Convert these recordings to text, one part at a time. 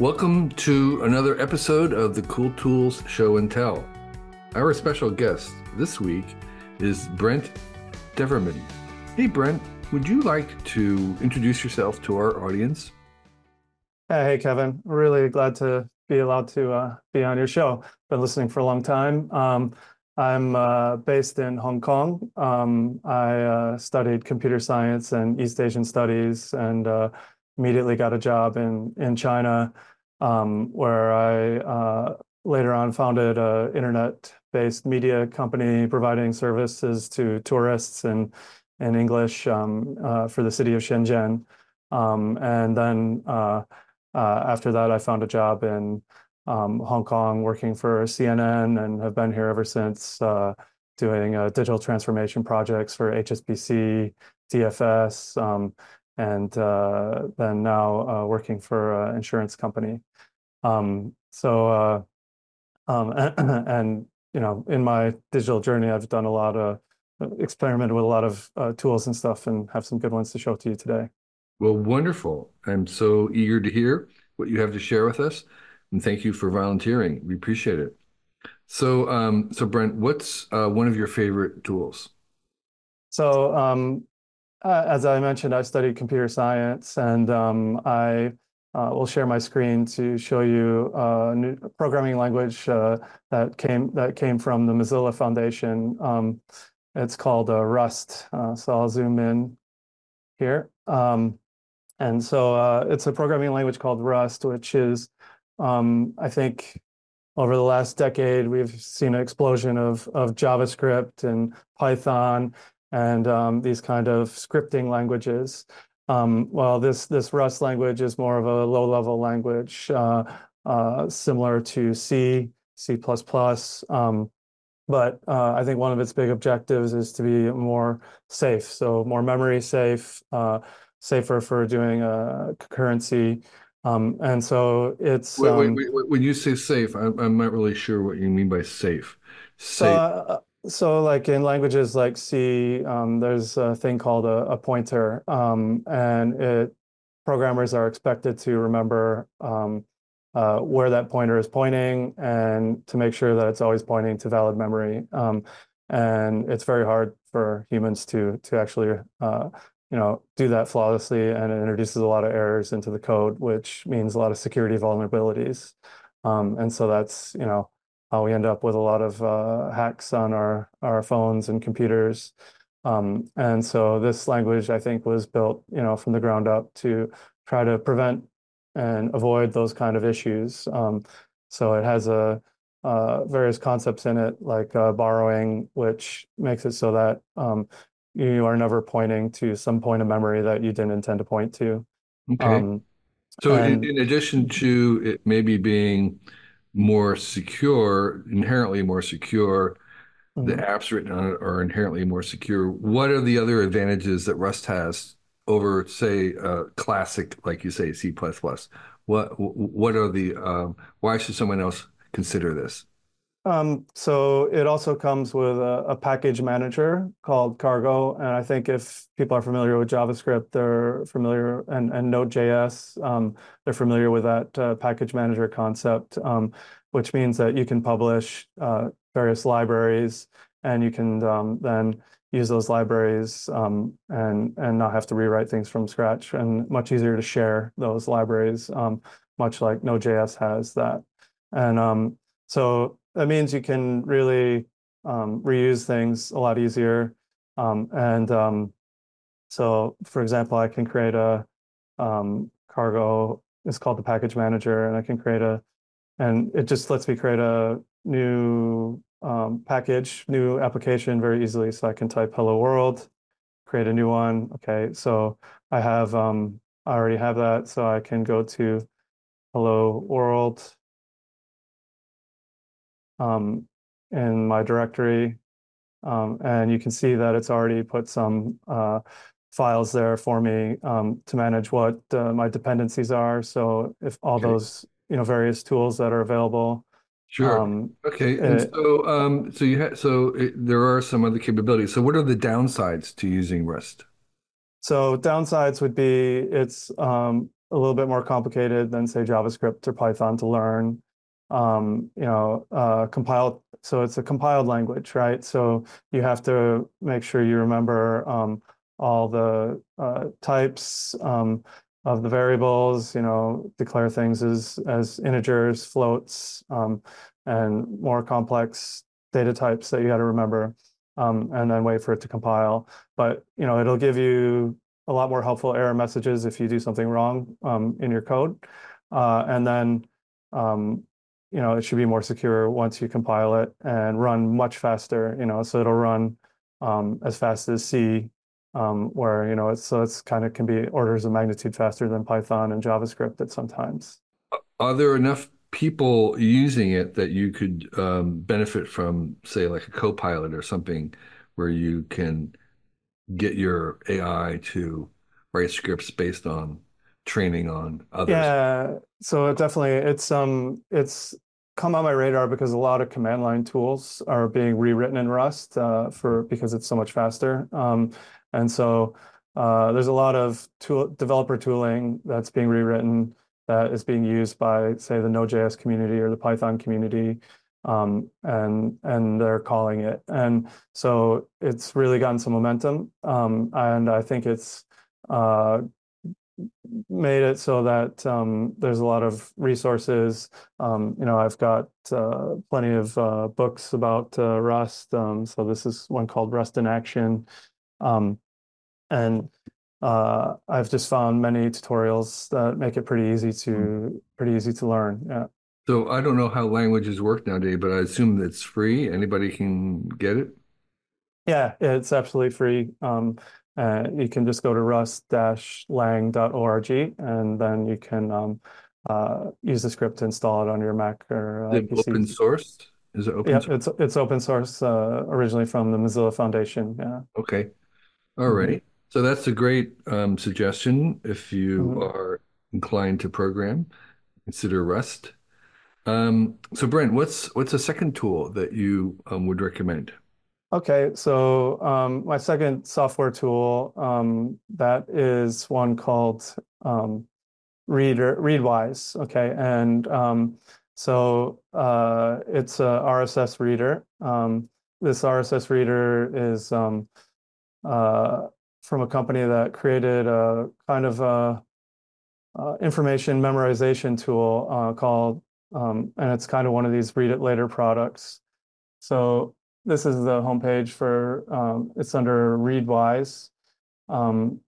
Welcome to another episode of the Cool Tools Show and Tell. Our special guest this week is Brent Deverman. Hey, Brent, would you like to introduce yourself to our audience? Hey, Kevin. Really glad to be allowed to uh, be on your show. Been listening for a long time. Um, I'm uh, based in Hong Kong. Um, I uh, studied computer science and East Asian studies and uh, immediately got a job in, in China, where I uh, later on founded an internet-based media company providing services to tourists in, in English um, uh, for the city of Shenzhen. Um, and then uh, after that, I found a job in um, Hong Kong working for CNN and have been here ever since doing digital transformation projects for HSBC, DFS, um, and uh, then now uh, working for an insurance company. Um, so, uh, um, and, and, you know, in my digital journey, I've done a lot of experimented with a lot of tools and stuff and have some good ones to show to you today. Well, wonderful. I'm so eager to hear what you have to share with us. And thank you for volunteering. We appreciate it. So, um, so Brent, what's uh, one of your favorite tools? So, um, uh, as I mentioned, I studied computer science, and um, I uh, will share my screen to show you uh, a new programming language uh, that came that came from the Mozilla Foundation. Um, it's called uh, Rust. so I'll zoom in here. Um, and so uh, it's a programming language called Rust, which is, um, I think, over the last decade, we've seen an explosion of, of JavaScript and Python and um, these kind of scripting languages. Um, well, this, this Rust language is more of a low-level language, uh, uh, similar to C, C++. Um, but uh, I think one of its big objectives is to be more safe, so more memory safe, uh, safer for doing a concurrency. Um, and so it's wait, um, wait, wait, when you say safe, I'm, I'm not really sure what you mean by safe. Safe. So, like in languages like C, um, there's a thing called a, a pointer, um, and it programmers are expected to remember um, uh, where that pointer is pointing and to make sure that it's always pointing to valid memory. Um, and it's very hard for humans to to actually uh, you know, do that flawlessly and it introduces a lot of errors into the code, which means a lot of security vulnerabilities. Um, and so that's, you know, we end up with a lot of uh, hacks on our, our phones and computers. Um, and so this language, I think, was built, you know, from the ground up to try to prevent and avoid those kind of issues. Um, so it has a uh, various concepts in it, like uh, borrowing, which makes it so that um, you are never pointing to some point of memory that you didn't intend to point to. Okay. Um, so and, in, in, addition to it maybe being more secure, inherently more secure, mm-hmm. the apps written on it are inherently more secure. What are the other advantages that Rust has over, say, uh, classic, like you say, C++? What what are the um, why should someone else consider this? Um, so it also comes with a, a, package manager called Cargo. And I think if people are familiar with JavaScript, they're familiar, and, and Node.js, um, they're familiar with that uh, package manager concept, um, which means that you can publish uh, various libraries and you can um, then use those libraries um, and, and not have to rewrite things from scratch and much easier to share those libraries, um, much like Node.js has that. And so that means you can really um, reuse things a lot easier. Um, and um, so, for example, I can create a um, cargo, it's called the package manager, and I can create a, and it just lets me create a new um, package, new application very easily. So I can type hello world, create a new one. Okay, so I have, um, I already have that. So I can go to hello world um, in my directory. Um, and you can see that it's already put some uh, files there for me um, to manage what uh, my dependencies are. So if all okay. those you know various tools that are available. Sure. Um, okay. And it, so um, so you ha- so it, there are some other capabilities. So what are the downsides to using Rust? So downsides would be it's um, a little bit more complicated than say JavaScript or Python to learn. Um, you know, uh, compiled, so it's a compiled language, right? So you have to make sure you remember um, all the uh, types um, of the variables, you know, declare things as, as integers, floats, um, and more complex data types that you got to remember, um, and then wait for it to compile. But, you know, it'll give you a lot more helpful error messages if you do something wrong um, in your code. Uh, and then, um, you know, it should be more secure once you compile it and run much faster, you know, so it'll run um, as fast as C, um, where, you know, it's, so it's kind of can be orders of magnitude faster than Python and JavaScript at sometimes. Are there enough people using it that you could um, benefit from, say, like a Copilot or something where you can get your AI to write scripts based on training on others? Yeah, so it definitely it's um it's come on my radar because a lot of command line tools are being rewritten in Rust uh, for because it's so much faster. Um, and so uh, there's a lot of tool developer tooling that's being rewritten that is being used by say the Node.js community or the Python community um, and and they're calling it. And so it's really gotten some momentum, um, and I think it's uh, made it so that um, there's a lot of resources. Um, you know, I've got uh, plenty of uh, books about uh, Rust. Um, so this is one called Rust in Action, um, and uh, I've just found many tutorials that make it pretty easy to mm. pretty easy to learn. Yeah. So I don't know how languages work nowadays, but I assume it's free. Anybody can get it. Yeah, it's absolutely free. Um, uh, you can just go to rust-lang.org and then you can um, uh, use the script to install it on your Mac or uh, PC. open source? Is it open? Yeah, source? it's it's open source uh, originally from the Mozilla Foundation. Yeah. Okay. All mm -hmm. So that's a great um, suggestion if you mm -hmm. are inclined to program. Consider Rust. Um, so Brent, what's what's a second tool that you um, would recommend? Okay, so um, my second software tool um, that is one called um, Reader Readwise. Okay, and um, so uh, it's a RSS reader. Um, this RSS reader is um, uh, from a company that created a kind of a, uh, information memorization tool uh, called and it's kind of one of these read it later products. So this is the homepage for, um, it's under Readwise um,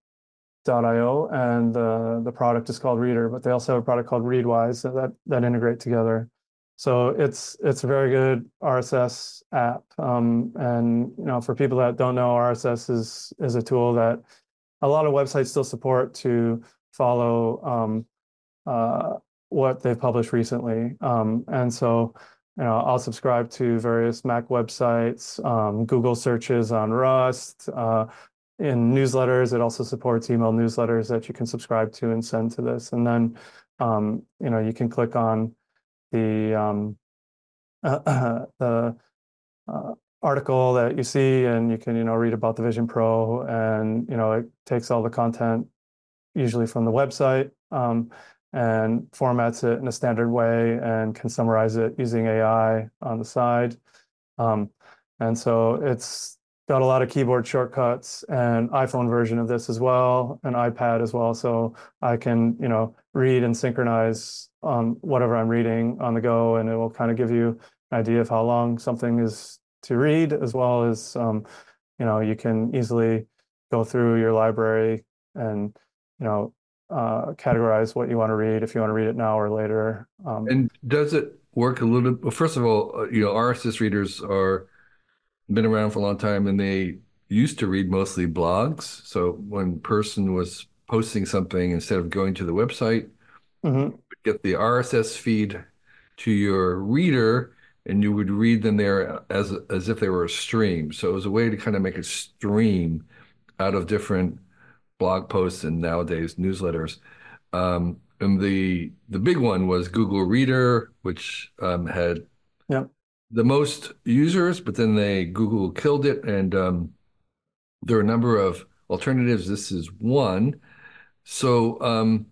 .io, and the, the product is called Reader, but they also have a product called Readwise that, that integrate together. So it's it's a very good RSS app, um, and you know for people that don't know, RSS is is a tool that a lot of websites still support to follow um, uh, what they've published recently. Um, and so, you know, I'll subscribe to various Mac websites, um, Google searches on Rust. Uh, in newsletters, it also supports email newsletters that you can subscribe to and send to this. And then, um, you know, you can click on the um, uh, the uh, article that you see, and you can, you know, read about the Vision Pro, and you know, it takes all the content usually from the website. And formats it in a standard way and can summarize it using AI on the side. Um, and so it's got a lot of keyboard shortcuts and iPhone version of this as well, and iPad as well. So I can, you know, read and synchronize on whatever I'm reading on the go, and it will kind of give you an idea of how long something is to read, as well as, um, you know, you can easily go through your library and, you know, uh, categorize what you want to read if you want to read it now or later. Um, and does it work a little bit? Well, first of all, uh, you know, RSS readers are been around for a long time and they used to read mostly blogs. So when person was posting something, instead of going to the website, mm-hmm. get the RSS feed to your reader and you would read them there as as if they were a stream. So it was a way to kind of make a stream out of different blog posts and nowadays newsletters. Um, and the the big one was Google Reader, which um, had the most users, but then they Google killed it, and um, there are a number of alternatives. This is one. So, um,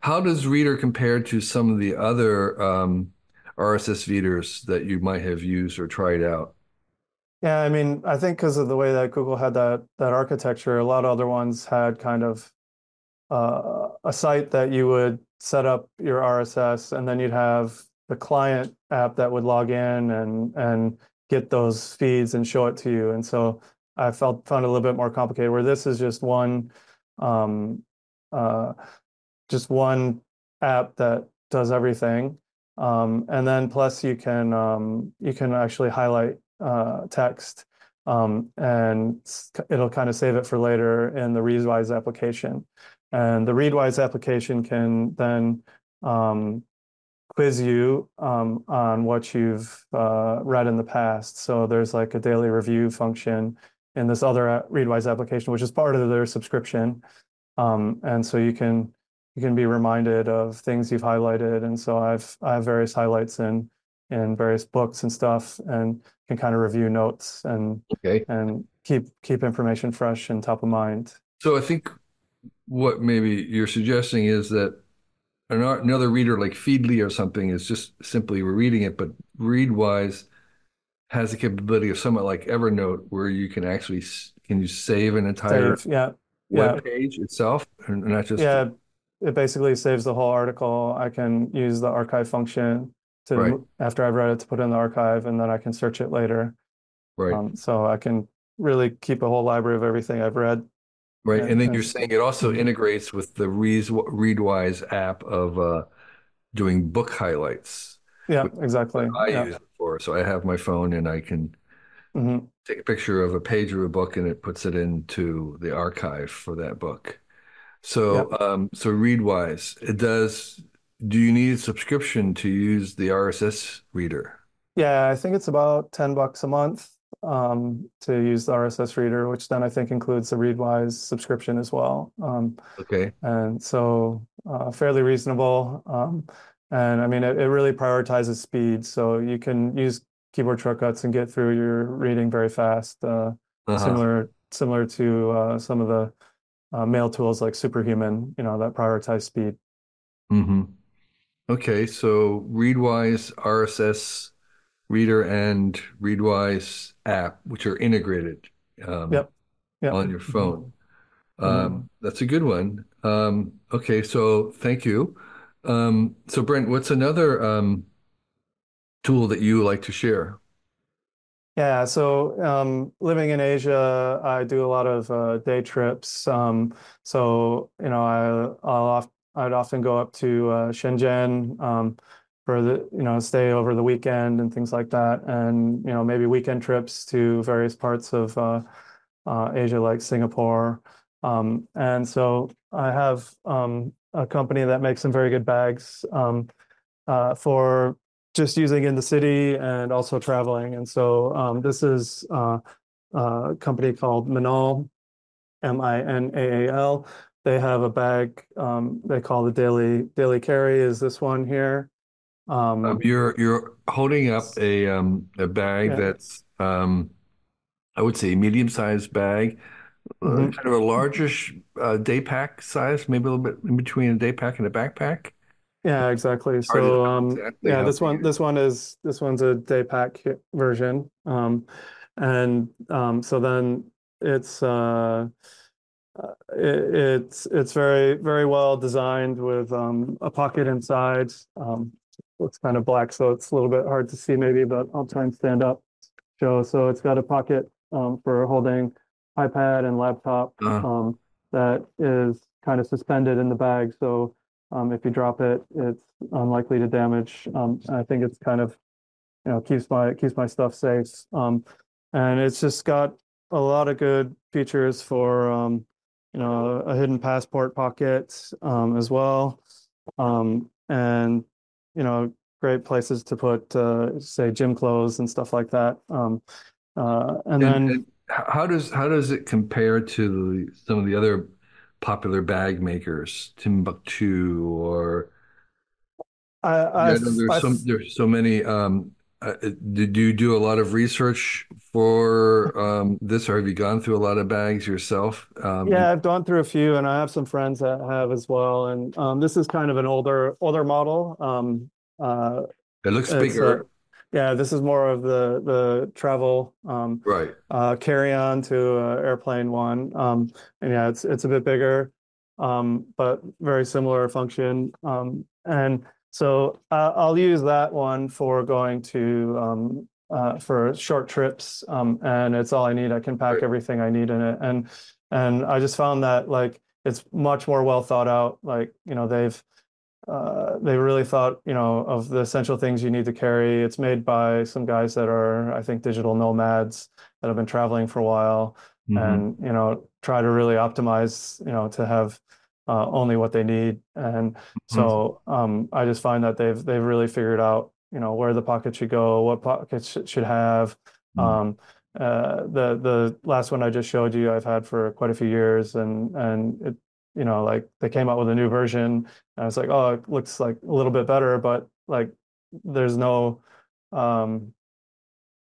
how does Reader compare to some of the other um, RSS readers that you might have used or tried out? Yeah, I mean, I think because of the way that Google had that that architecture, a lot of other ones had kind of uh, a site that you would set up your RSS, and then you'd have the client app that would log in and and get those feeds and show it to you. And so I felt found it a little bit more complicated. Where this is just one, um, uh, just one app that does everything, um, and then plus you can um, you can actually highlight uh, text, um, and it'll kind of save it for later in the Readwise application. And the Readwise application can then um, quiz you um, on what you've uh, read in the past. So there's like a daily review function in this other Readwise application, which is part of their subscription. Um, and so you can you can be reminded of things you've highlighted. And so I've I have various highlights in in various books and stuff, and can kind of review notes and okay. and keep keep information fresh and top of mind. So I think what maybe you're suggesting is that another reader like Feedly or something is just simply reading it, but Readwise has the capability of somewhat like Evernote, where you can actually can you save an entire save, yeah, web yeah. page itself, and not just yeah. It basically saves the whole article. I can use the archive function to right. after I've read it to put it in the archive, and then I can search it later. Right. Um, so I can really keep a whole library of everything I've read Right. And, and then you're saying it also mm-hmm. integrates with the Readwise app of uh, doing book highlights. Yeah, exactly. I yeah. use it for. So I have my phone and I can mm-hmm. take a picture of a page of a book and it puts it into the archive for that book. So, yep. um, so Readwise, it does. Do you need a subscription to use the RSS reader? Yeah, I think it's about 10 bucks a month um, to use the RSS reader, which then I think includes the Readwise subscription as well. Um, okay. And so uh, fairly reasonable. Um, and I mean, it, it really prioritizes speed. So you can use keyboard shortcuts and get through your reading very fast, uh, uh-huh. similar similar to uh, some of the uh, mail tools like Superhuman, you know, that prioritize speed. Mm-hmm. Okay, so Readwise RSS Reader and Readwise app, which are integrated um, yep. Yep. on your phone. Mm-hmm. Um, that's a good one. Um, okay, so thank you. Um, so Brent, what's another um, tool that you like to share? Yeah, so um, living in Asia, I do a lot of uh, day trips. Um, so you know, I I'll oft, I'd often go up to uh, Shenzhen um, for the you know stay over the weekend and things like that, and you know maybe weekend trips to various parts of uh, uh, Asia like Singapore. Um, and so I have um, a company that makes some very good bags um, uh, for just using in the city and also traveling. And so um, this is uh, a company called Minaal, M-I-N-A-A-L. They have a bag um, they call the daily daily carry. Is this one here? Um, um, you're you're holding up a um, a bag yeah. that's um, I would say a medium sized bag, uh, mm-hmm. kind of a largish uh, day pack size, maybe a little bit in between a day pack and a backpack. Yeah, exactly. So um, exactly yeah, this one this one is this one's a day pack version, um, and um, so then it's. Uh, uh, it, it's it's very very well designed with um, a pocket inside. Um, looks kind of black, so it's a little bit hard to see maybe, but I'll try and stand up. Show. So it's got a pocket um, for holding iPad and laptop uh-huh. um, that is kind of suspended in the bag. So um, if you drop it, it's unlikely to damage. Um, I think it's kind of, you know, keeps my keeps my stuff safe. Um, and it's just got a lot of good features for, um, you know, a hidden passport pocket um, as well. um, and you know, great places to put, uh, say, gym clothes and stuff like that. Um, uh, and, and, then, and how does how does it compare to the, some of the other popular bag makers, Timbuk2 or? I, yeah, there's I've, so there's so many um, uh, did you do a lot of research for um, this, or have you gone through a lot of bags yourself? Um, Yeah, I've gone through a few, and I have some friends that have as well. And um, this is kind of an older older model. Um, uh, it looks a, bigger, yeah, this is more of the the travel um, right? uh, carry on to uh, airplane one. Um, and yeah, it's it's a bit bigger, um, but very similar function. Um, and so uh, I'll use that one for going to um, uh, for short trips, um, and it's all I need. I can pack Right. everything I need in it, and and I just found that like it's much more well thought out. Like you know they've uh, they really thought you know of the essential things you need to carry. It's made by some guys that are I think digital nomads that have been traveling for a while, hmm and you know try to really optimize you know to have uh, only what they need. And so um, I just find that they've they've really figured out, you know, where the pocket should go, what pockets sh should have. Um, uh, the the last one I just showed you, I've had for quite a few years, and and it, you know, like they came out with a new version, and I was like, oh, it looks like a little bit better, but like there's no um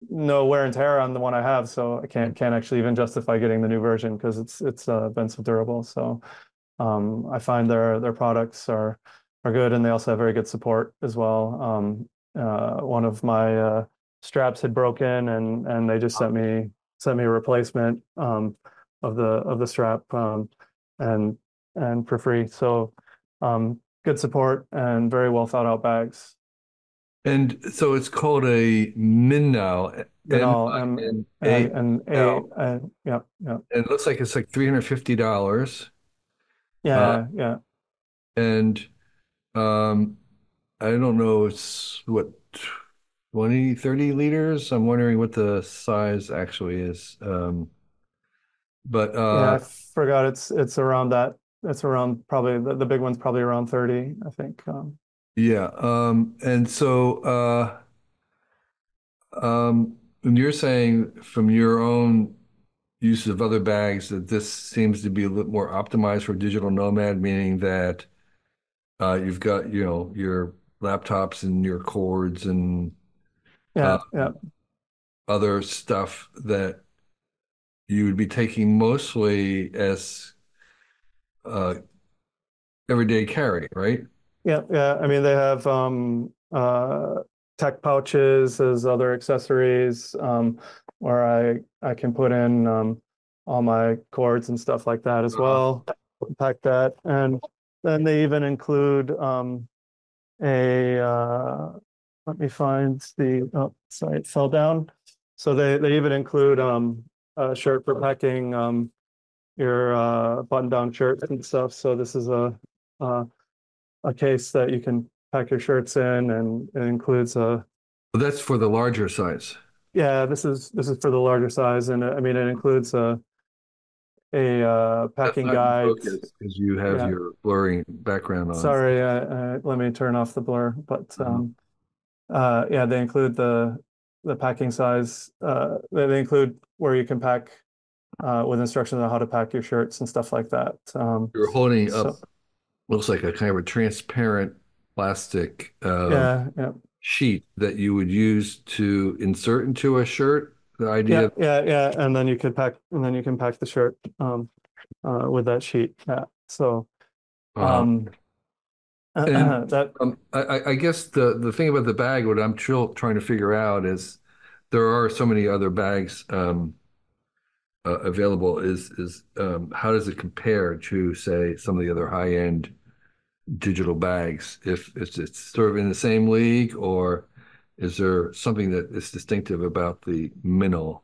no wear and tear on the one I have, so I can't can't actually even justify getting the new version because it's it's uh, been so durable. So um, I find their their products are are good, and they also have very good support as well. Um, uh, one of my uh, straps had broken, and and they just sent me sent me a replacement um, of the of the strap, um, and and for free. So um, good support and very well thought out bags. And so it's called a Minaal, and and a M-I-N-A-L, uh, yeah yeah and it looks like it's like $350. Uh, yeah yeah and um, I don't know, it's what, 20, 30 liters? I'm wondering what the size actually is. Um, but yeah. uh, I forgot it's it's around that. It's around probably the, the big one's probably around 30, I think. Um, yeah, um, and so uh, um, and you're saying from your own use of other bags that this seems to be a little more optimized for digital nomad, meaning that uh, you've got, you know, your laptops and your cords and uh, yeah yeah other stuff that you would be taking mostly as uh, everyday carry, right? Yeah, yeah. I mean, they have um, uh, tech pouches as other accessories um, where I I can put in um, all my cords and stuff like that as Uh-huh. well. Pack that, and then they even include um, a. Uh, let me find the. Oh, sorry, it fell down. So they they even include um, a shirt for packing um, your uh, button-down shirts and stuff. So this is a. Uh, a case that you can pack your shirts in, and it includes a Well, that's for the larger size. Yeah. This is this is for the larger size, and uh, I mean it includes a a uh, packing guide. because you have Yeah, your blurring background on. sorry. Uh, uh, let me turn off the blur. But Uh-huh. um, uh, yeah, they include the the packing size. Uh, they, include where you can pack uh, with instructions on how to pack your shirts and stuff like that. Um, You're holding up, looks like a kind of a transparent plastic yeah, yeah. Sheet that you would use to insert into a shirt. The Yeah, idea, yeah, yeah, and then you could pack, and then you can pack the shirt um, uh, with that sheet. Yeah. So uh, um, and that um, I, I I guess the the thing about the bag, what I'm still trying to figure out is there are so many other bags um, uh, available. Is is um, how does it compare to say some of the other high end digital bags? If it's it's sort of in the same league, or is there something that is distinctive about the Minaal?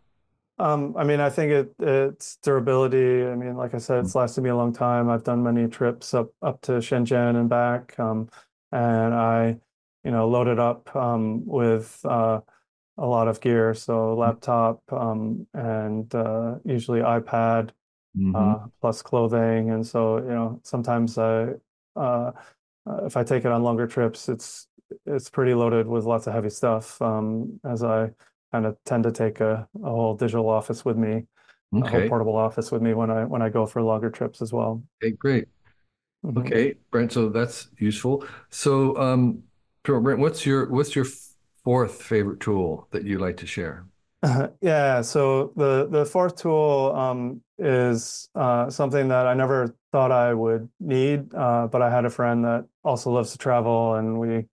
um, I mean, I think it it's durability. I mean, like I said, it's lasted me a long time. I've done many trips up up to Shenzhen and back, um, and I, you know, loaded up um, with uh, a lot of gear. So laptop um, and uh, usually iPad. Mm-hmm. uh, plus clothing. And so, you know, sometimes I, uh, uh, if I take it on longer trips, it's it's pretty loaded with lots of heavy stuff. Um, as I kind of tend to take a, a whole digital office with me, a whole portable office with me when I when I go for longer trips as well. Okay, great. hmm Okay, Brent, so that's useful. So, um, Brent, what's your what's your fourth favorite tool that you like to share? Yeah, so the the fourth tool um, is uh, something that I never thought I would need, uh, but I had a friend that also loves to travel, and we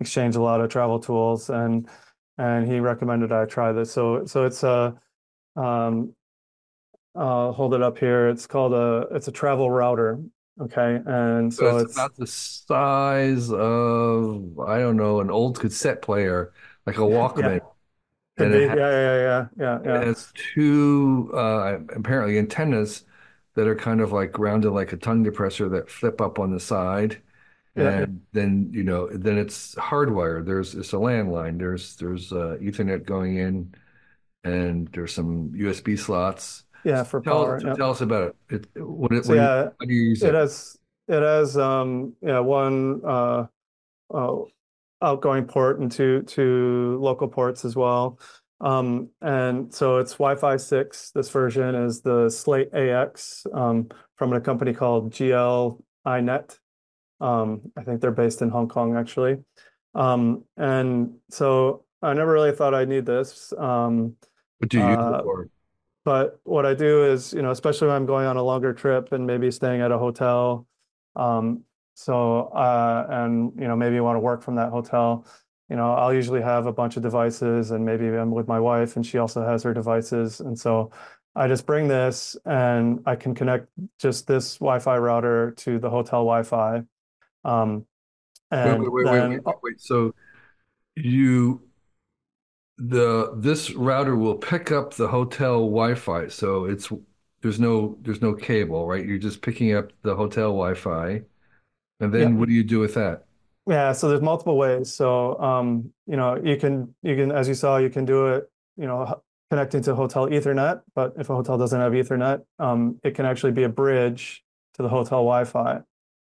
exchange a lot of travel tools, and and he recommended I try this. So so it's a um, I'll hold it up here. It's called a it's a travel router. Okay, and So so it's it's about the size of, I don't know, an old cassette player, like a Walkman, could and it yeah yeah yeah yeah It yeah has two uh, apparently antennas that are kind of like rounded like a tongue depressor that flip up on the side. yeah yeah And then, you know, then it's hardwired. There's it's a landline. There's there's uh, Ethernet going in and there's some USB slots. yeah, for Tell power. Yeah. tell us about it. It what it So what do you yeah, how do you use it it? has it has um yeah one uh, uh outgoing port and two two local ports as well. Um, and so it's Wi-Fi 6. This version is the Slate AX um, from a company called GL iNet. Um, I think they're based in Hong Kong actually. Um, and so I never really thought I'd need this. Um, What do you uh, but what I do is, you know, especially when I'm going on a longer trip and maybe staying at a hotel, um, so uh, and you know maybe you want to work from that hotel, you know, I'll usually have a bunch of devices, and maybe I'm with my wife and she also has her devices, and so I just bring this and I can connect just this Wi-Fi router to the hotel Wi-Fi, um, Wait, wait, and wait, wait, wait, then wait, wait. So you the this router will pick up the hotel Wi-Fi. So it's there's no there's no cable, right? You're just picking up the hotel Wi-Fi. And yeah, then what do you do with that? Yeah, so there's multiple ways. So, um, you know, you can you can as you saw, you can do it, you know, connecting to hotel Ethernet, but if a hotel doesn't have Ethernet, um, it can actually be a bridge to the hotel Wi-Fi.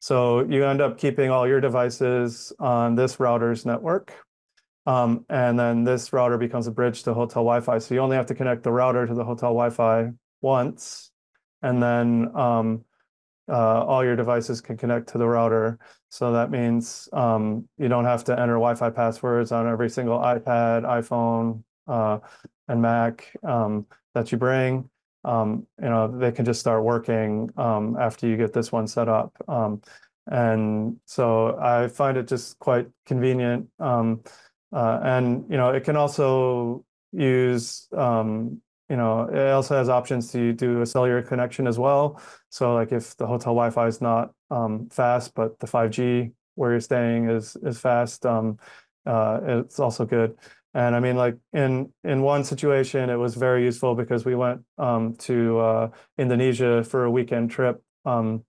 So you end up keeping all your devices on this router's network. Um, and then this router becomes a bridge to hotel Wi-Fi. So you only have to connect the router to the hotel Wi-Fi once, and then um, uh, all your devices can connect to the router. So that means um, you don't have to enter Wi-Fi passwords on every single iPad, iPhone, uh, and Mac um, that you bring. Um, you know, they can just start working um, after you get this one set up. Um, and so I find it just quite convenient. Um, uh, and you know, it can also use um, you know, it also has options to do a cellular connection as well. So like if the hotel Wi-Fi is not um, fast, but the 5G where you're staying is is fast, um, uh, it's also good. And I mean, like in in one situation, it was very useful because we went um, to uh, Indonesia for a weekend trip, um,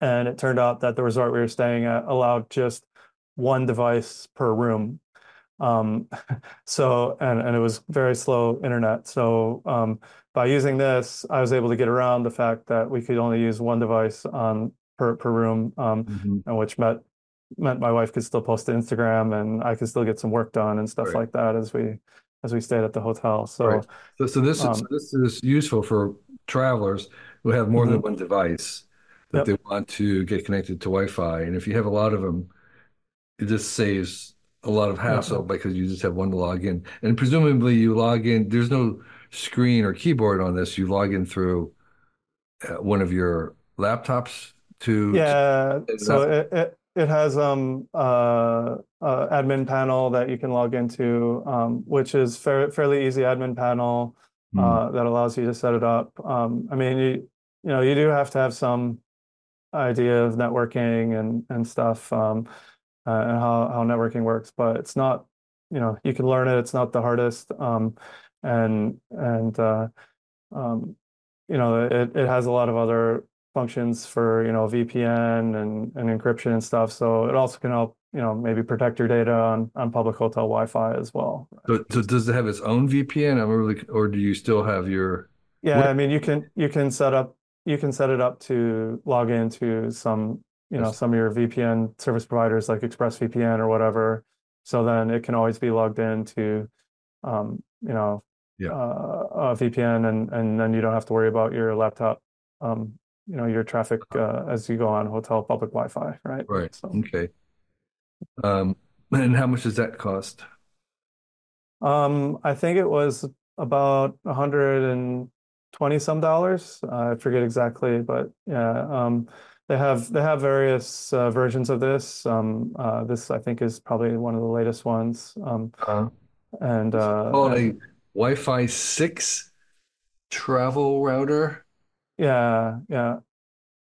and it turned out that the resort we were staying at allowed just one device per room. Um, so, and, and it was very slow internet. So, um, by using this, I was able to get around the fact that we could only use one device on per, per room, um, hmm and which meant meant my wife could still post to Instagram and I could still get some work done and stuff Right, like that as we as we stayed at the hotel. right. So, So, so this is so um, this is useful for travelers who have more than mhm, one device that yep, they want to get connected to Wi-Fi. And if you have a lot of them, it just saves a lot of hassle because you just have one to log in. And presumably you log in, there's no screen or keyboard on this. You log in through uh, one of your laptops to, to Yeah, it so it it, it has um uh, uh admin panel that you can log into, um, which is fair, fairly easy admin panel Hmm. uh, that allows you to set it up. Um, I mean, you you know you do have to have some idea of networking and and stuff um, uh, and how how networking works, but it's not you know you can learn it. It's not the hardest, um, and and uh, um, you know, it, it has a lot of other functions for, you know, VPN and, and encryption and stuff. So it also can help, you know, maybe protect your data on, on public hotel Wi-Fi as well. So, so does it have its own VPN? I'm really, or do you still have your, Yeah, what? I mean, you can you can set up you can set it up to log into some, you know, some of your VPN service providers like ExpressVPN or whatever. So then it can always be logged into, um, you know, Yeah. uh, a VPN, and and then you don't have to worry about your laptop, um, you know, your traffic uh, as you go on hotel public Wi-Fi, right? Right. So Okay. Um, and how much does that cost? Um, I think it was about a 120 some dollars. I forget exactly, but yeah, um, they have they have various uh, versions of this. Um, uh, this I think is probably one of the latest ones. Um, Uh, and uh, called a Wi-Fi 6 travel router. yeah, yeah.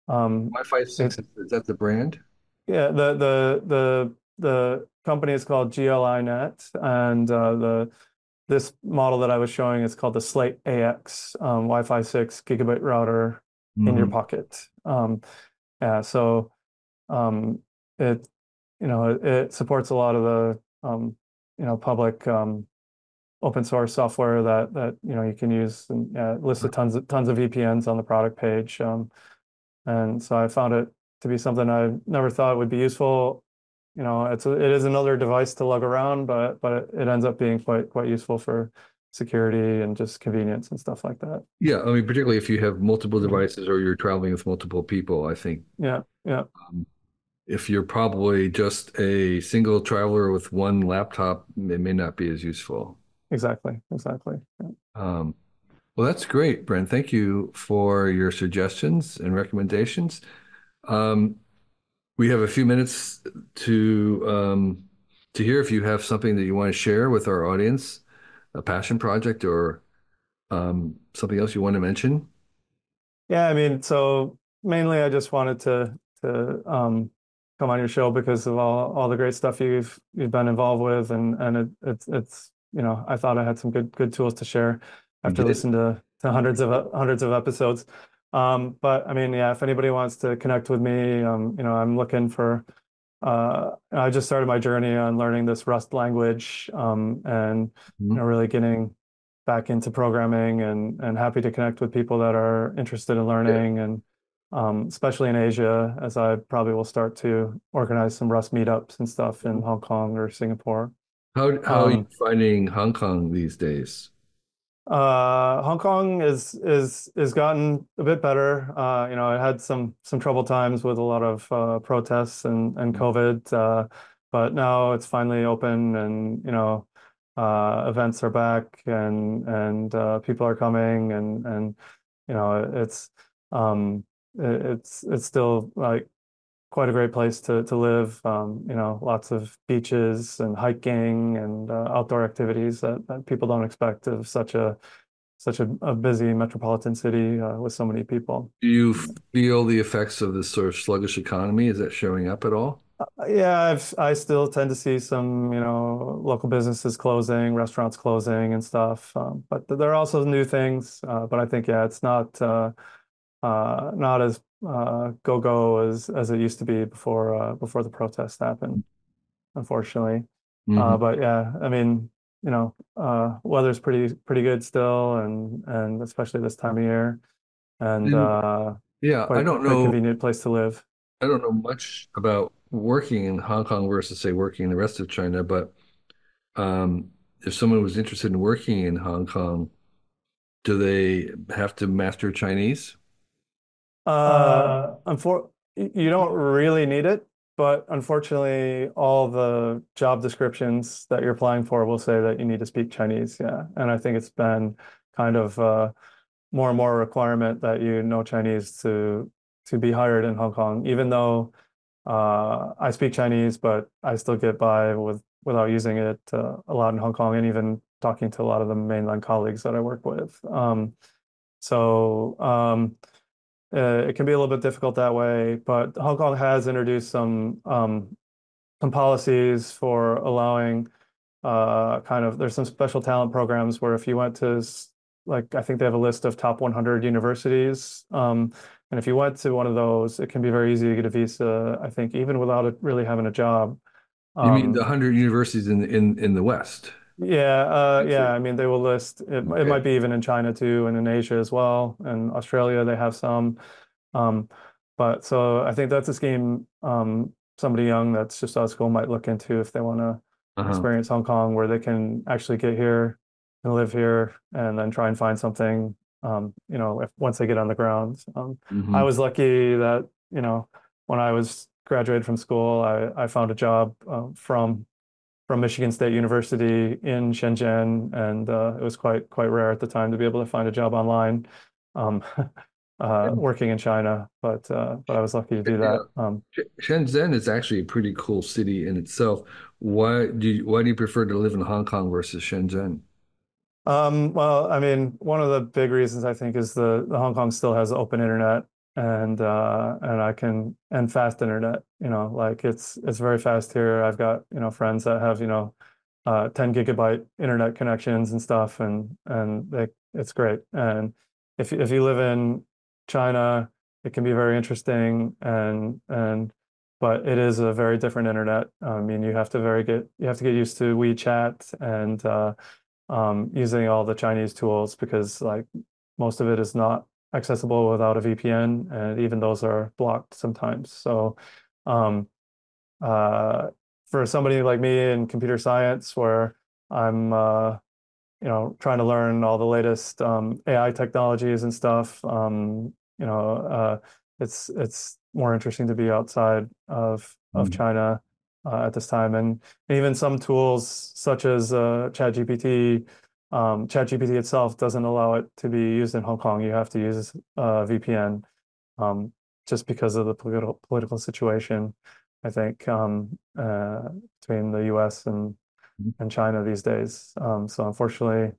Um, Wi-Fi 6, it is, that the brand? yeah the the the the company is called GL iNet, and uh, the this model that I was showing is called the Slate AX um, Wi-Fi 6 gigabit router in your hmm pocket. Yeah, so um, it you know it, it supports a lot of the um, you know public um, open source software that that you know you can use and yeah, it listed tons of tons of VPNs on the product page. Um, and so I found it to be something I never thought would be useful. You know, it's a, it is another device to lug around, but but it ends up being quite quite useful for security and just convenience and stuff like that. Yeah, I mean, particularly if you have multiple devices or you're traveling with multiple people, I think Yeah, yeah, um, if you're probably just a single traveler with one laptop, it may not be as useful. exactly, exactly. Yeah. Um, well, that's great, Brent. Thank you for your suggestions and recommendations. Um, we have a few minutes to um, to hear if you have something that you want to share with our audience, a passion project or um, something else you want to mention. Yeah, I mean, so mainly I just wanted to to um, come on your show because of all all the great stuff you've you've been involved with, and and it, it's it's you know I thought I had some good good tools to share after listening to to hundreds of hundreds of episodes. Um, but I mean, yeah, if anybody wants to connect with me, um, you know, I'm looking for. Uh, I just started my journey on learning this Rust language, um, and you know, really getting back into programming and and happy to connect with people that are interested in Yeah. learning and um, especially in Asia, as I probably will start to organize some Rust meetups and stuff in Hong Kong or Singapore. How how are you Um, finding Hong Kong these days? Uh, Hong Kong is is is gotten a bit better. Uh, you know, I had some some trouble times with a lot of uh, protests and and COVID, uh, but now it's finally open, and you know, uh, events are back, and and uh, people are coming, and and you know, it's um, it, it's it's still like quite a great place to to live. Um, you know, lots of beaches and hiking and uh, outdoor activities that, that people don't expect of such a such a, a busy metropolitan city uh, with so many people. Do you feel the effects of this sort of sluggish economy? Is that showing up at all? Yeah, I've I still tend to see some, you know, local businesses closing, restaurants closing and stuff. Um, but there are also new things. Uh, but I think yeah, it's not uh, uh, not as uh, go-go as as it used to be before uh, before the protests happened, unfortunately. Uh, hmm but yeah, I mean, you know, uh, weather's pretty pretty good still, and and especially this time of year, and And uh, yeah, I don't quite know. convenient place to live. I don't know much about working in Hong Kong versus say working in the rest of China, but um, if someone was interested in working in Hong Kong, do they have to master Chinese? Uh, Uh, unfor you don't really need it, but unfortunately, all the job descriptions that you're applying for will say that you need to speak Chinese. Yeah, and I think it's been kind of uh, more and more a requirement that you know Chinese to to be hired in Hong Kong, even though uh, I speak Chinese, but I still get by with without using it uh, a lot in Hong Kong, and even talking to a lot of the mainland colleagues that I work with. Um, so. Um, it can be a little bit difficult that way, but Hong Kong has introduced some um, some policies for allowing uh, kind of there's some special talent programs where if you went to like I think they have a list of top 100 universities, um, and if you went to one of those, it can be very easy to get a visa. I think even without really having a job. You mean the Um, 100 universities in in in the West? Yeah, uh, yeah. I mean, they will list it. It might be even in China too, and in Asia as well, and Australia they have some. Um, but so I think that's a scheme um, somebody young that's just out of school might look into if they want to Uh-huh. experience Hong Kong, where they can actually get here and live here, and then try and find something. Um, you know, if once they get on the ground. Um, I hmm was lucky that you know when I was graduated from school, I I found a job from from Michigan State University in Shenzhen, and uh, it was quite quite rare at the time to be able to find a job online. Um, uh, working in China, but uh, but I was lucky to do that. Um, Shenzhen is actually a pretty cool city in itself. Why do you, why do you prefer to live in Hong Kong versus Shenzhen? Um, well, I mean, one of the big reasons I think is the, the Hong Kong still has open internet and uh, and I can and fast internet. You know, like it's it's very fast here. I've got you know friends that have you know uh, 10 gigabyte internet connections and stuff, and and they, it's great. And if if you live in China, it can be very interesting and and but it is a very different internet. I mean, you have to very get you have to get used to WeChat and uh, um, using all the Chinese tools because like most of it is not accessible without a VPN, and even those are blocked sometimes. So, um, uh, for somebody like me in computer science, where I'm, uh, you know, trying to learn all the latest um, AI technologies and stuff, um, you know, uh, it's it's more interesting to be outside of of mm. China uh, at this time, and even some tools such as uh, ChatGPT um, ChatGPT itself doesn't allow it to be used in Hong Kong. You have to use uh, VPN um, just because of the political political situation. I think um, uh, between the U.S. and mm-hmm. and China these days. Um, so unfortunately,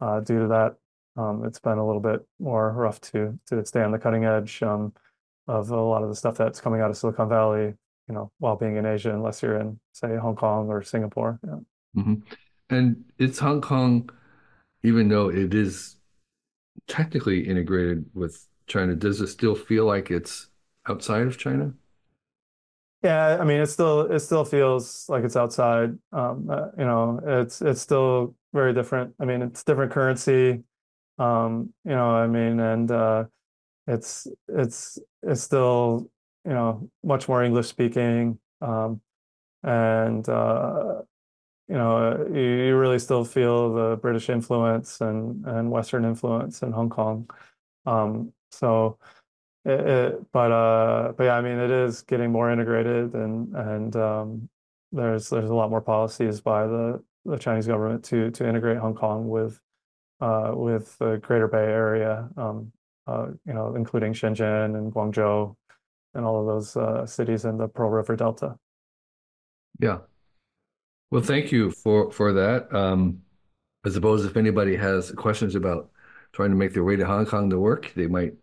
uh, due to that, um, it's been a little bit more rough to to stay on the cutting edge um, of a lot of the stuff that's coming out of Silicon Valley. You know, while being in Asia, unless you're in say Hong Kong or Singapore. Yeah. Mm-hmm. And it's Hong Kong even though it is technically integrated with China, does it still feel like it's outside of China? Yeah, I mean, it still it still feels like it's outside. Um, uh, you know, it's it's still very different. I mean, it's different currency. Um, you know, I mean, and uh, it's it's it's still you know much more English speaking. Um, and uh, you know, you, you really still feel the British influence and, and Western influence in Hong Kong. Um, so, it, it, but uh, but yeah, I mean, it is getting more integrated, and and um, there's there's a lot more policies by the the Chinese government to to integrate Hong Kong with uh, with the Greater Bay Area, um, uh, you know, including Shenzhen and Guangzhou, and all of those uh, cities in the Pearl River Delta. Yeah, well, thank you for for that. Um, I suppose if anybody has questions about trying to make their way to Hong Kong to work, they might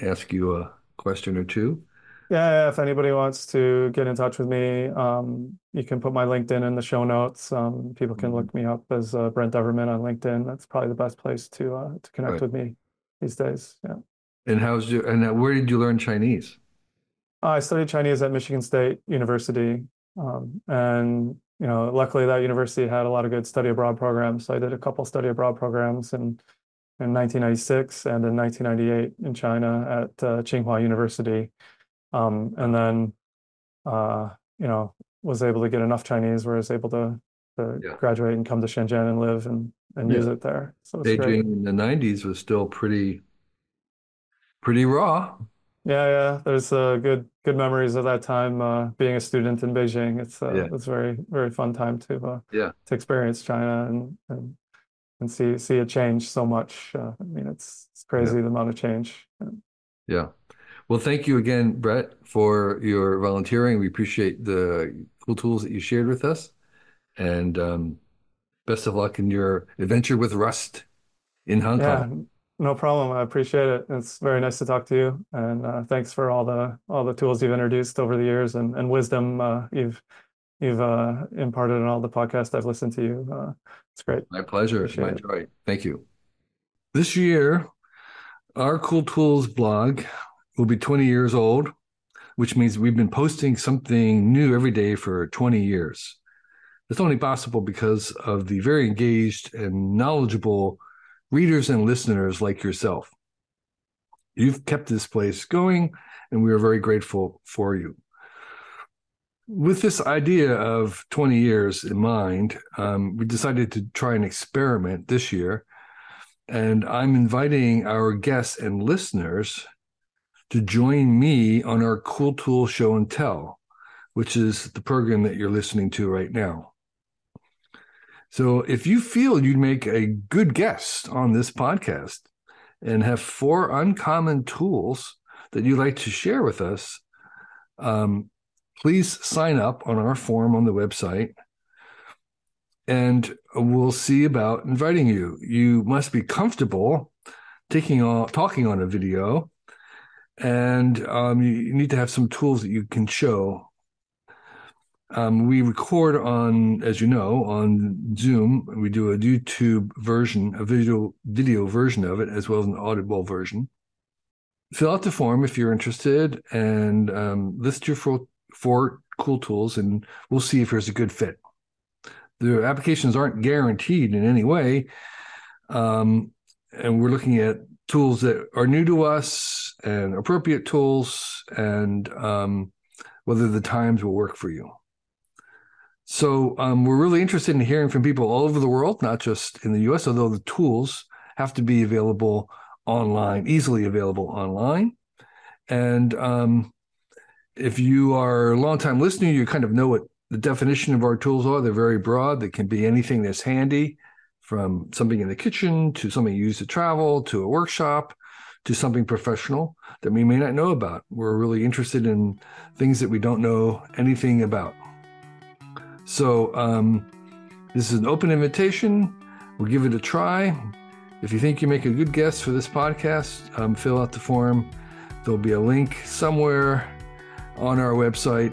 ask you a question or two. Yeah, if anybody wants to get in touch with me, um, you can put my LinkedIn in the show notes. Um, people can look mm-hmm. me up as uh, Brent Deverman on LinkedIn. That's probably the best place to uh, to connect right. with me these days. Yeah. And how's your and where did you learn Chinese? I studied Chinese at Michigan State University, um, and you know, luckily that university had a lot of good study abroad programs. So I did a couple study abroad programs in in 1996 and in 1998 in China at uh, Tsinghua University, um, and then uh, you know was able to get enough Chinese where I was able to, to yeah. graduate and come to Shenzhen and live and and yeah. use it there. So Beijing in the 90s was still pretty pretty raw. Yeah, yeah. There's uh, good good memories of that time uh, being a student in Beijing. It's uh, yeah. it's very very fun time to uh, yeah to experience China and and and see see it change so much. Uh, I mean, it's it's crazy yeah. the amount of change. Yeah. Well, thank you again, Brent, for your volunteering. We appreciate the cool tools that you shared with us, and um, best of luck in your adventure with Rust in Hong yeah. Kong. No problem. I appreciate it. It's very nice to talk to you, and uh, thanks for all the all the tools you've introduced over the years and, and wisdom uh, you've you've uh, imparted in all the podcasts I've listened to you. Uh, it's great. My pleasure. Appreciate My it. joy. Thank you. This year, our Cool Tools blog will be 20 years old, which means we've been posting something new every day for 20 years. It's only possible because of the very engaged and knowledgeable readers and listeners like yourself. You've kept this place going, and we are very grateful for you. With this idea of 20 years in mind, um, we decided to try an experiment this year. And I'm inviting our guests and listeners to join me on our Cool Tool Show and Tell, which is the program that you're listening to right now. So if you feel you'd make a good guest on this podcast and have four uncommon tools that you'd like to share with us, um, please sign up on our form on the website and we'll see about inviting you. You must be comfortable taking on talking on a video and um, you need to have some tools that you can show um, we record on, as you know, on Zoom. We do a YouTube version, a video video version of it, as well as an audible version. Fill out the form if you're interested, and um, list your four, four cool tools, and we'll see if there's a good fit. The applications aren't guaranteed in any way, um, and we're looking at tools that are new to us and appropriate tools, and um, whether the times will work for you. So um, we're really interested in hearing from people all over the world, not just in the U.S. Although the tools have to be available online, easily available online. And um, if you are a longtime listener, you kind of know what the definition of our tools are. They're very broad. They can be anything that's handy, from something in the kitchen to something you use to travel to a workshop to something professional that we may not know about. We're really interested in things that we don't know anything about. So um, this is an open invitation. We'll give it a try. If you think you make a good guest for this podcast, um, fill out the form. There'll be a link somewhere on our website.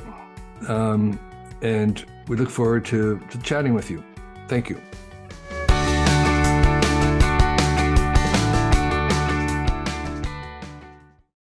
Um, and we look forward to, to chatting with you. Thank you.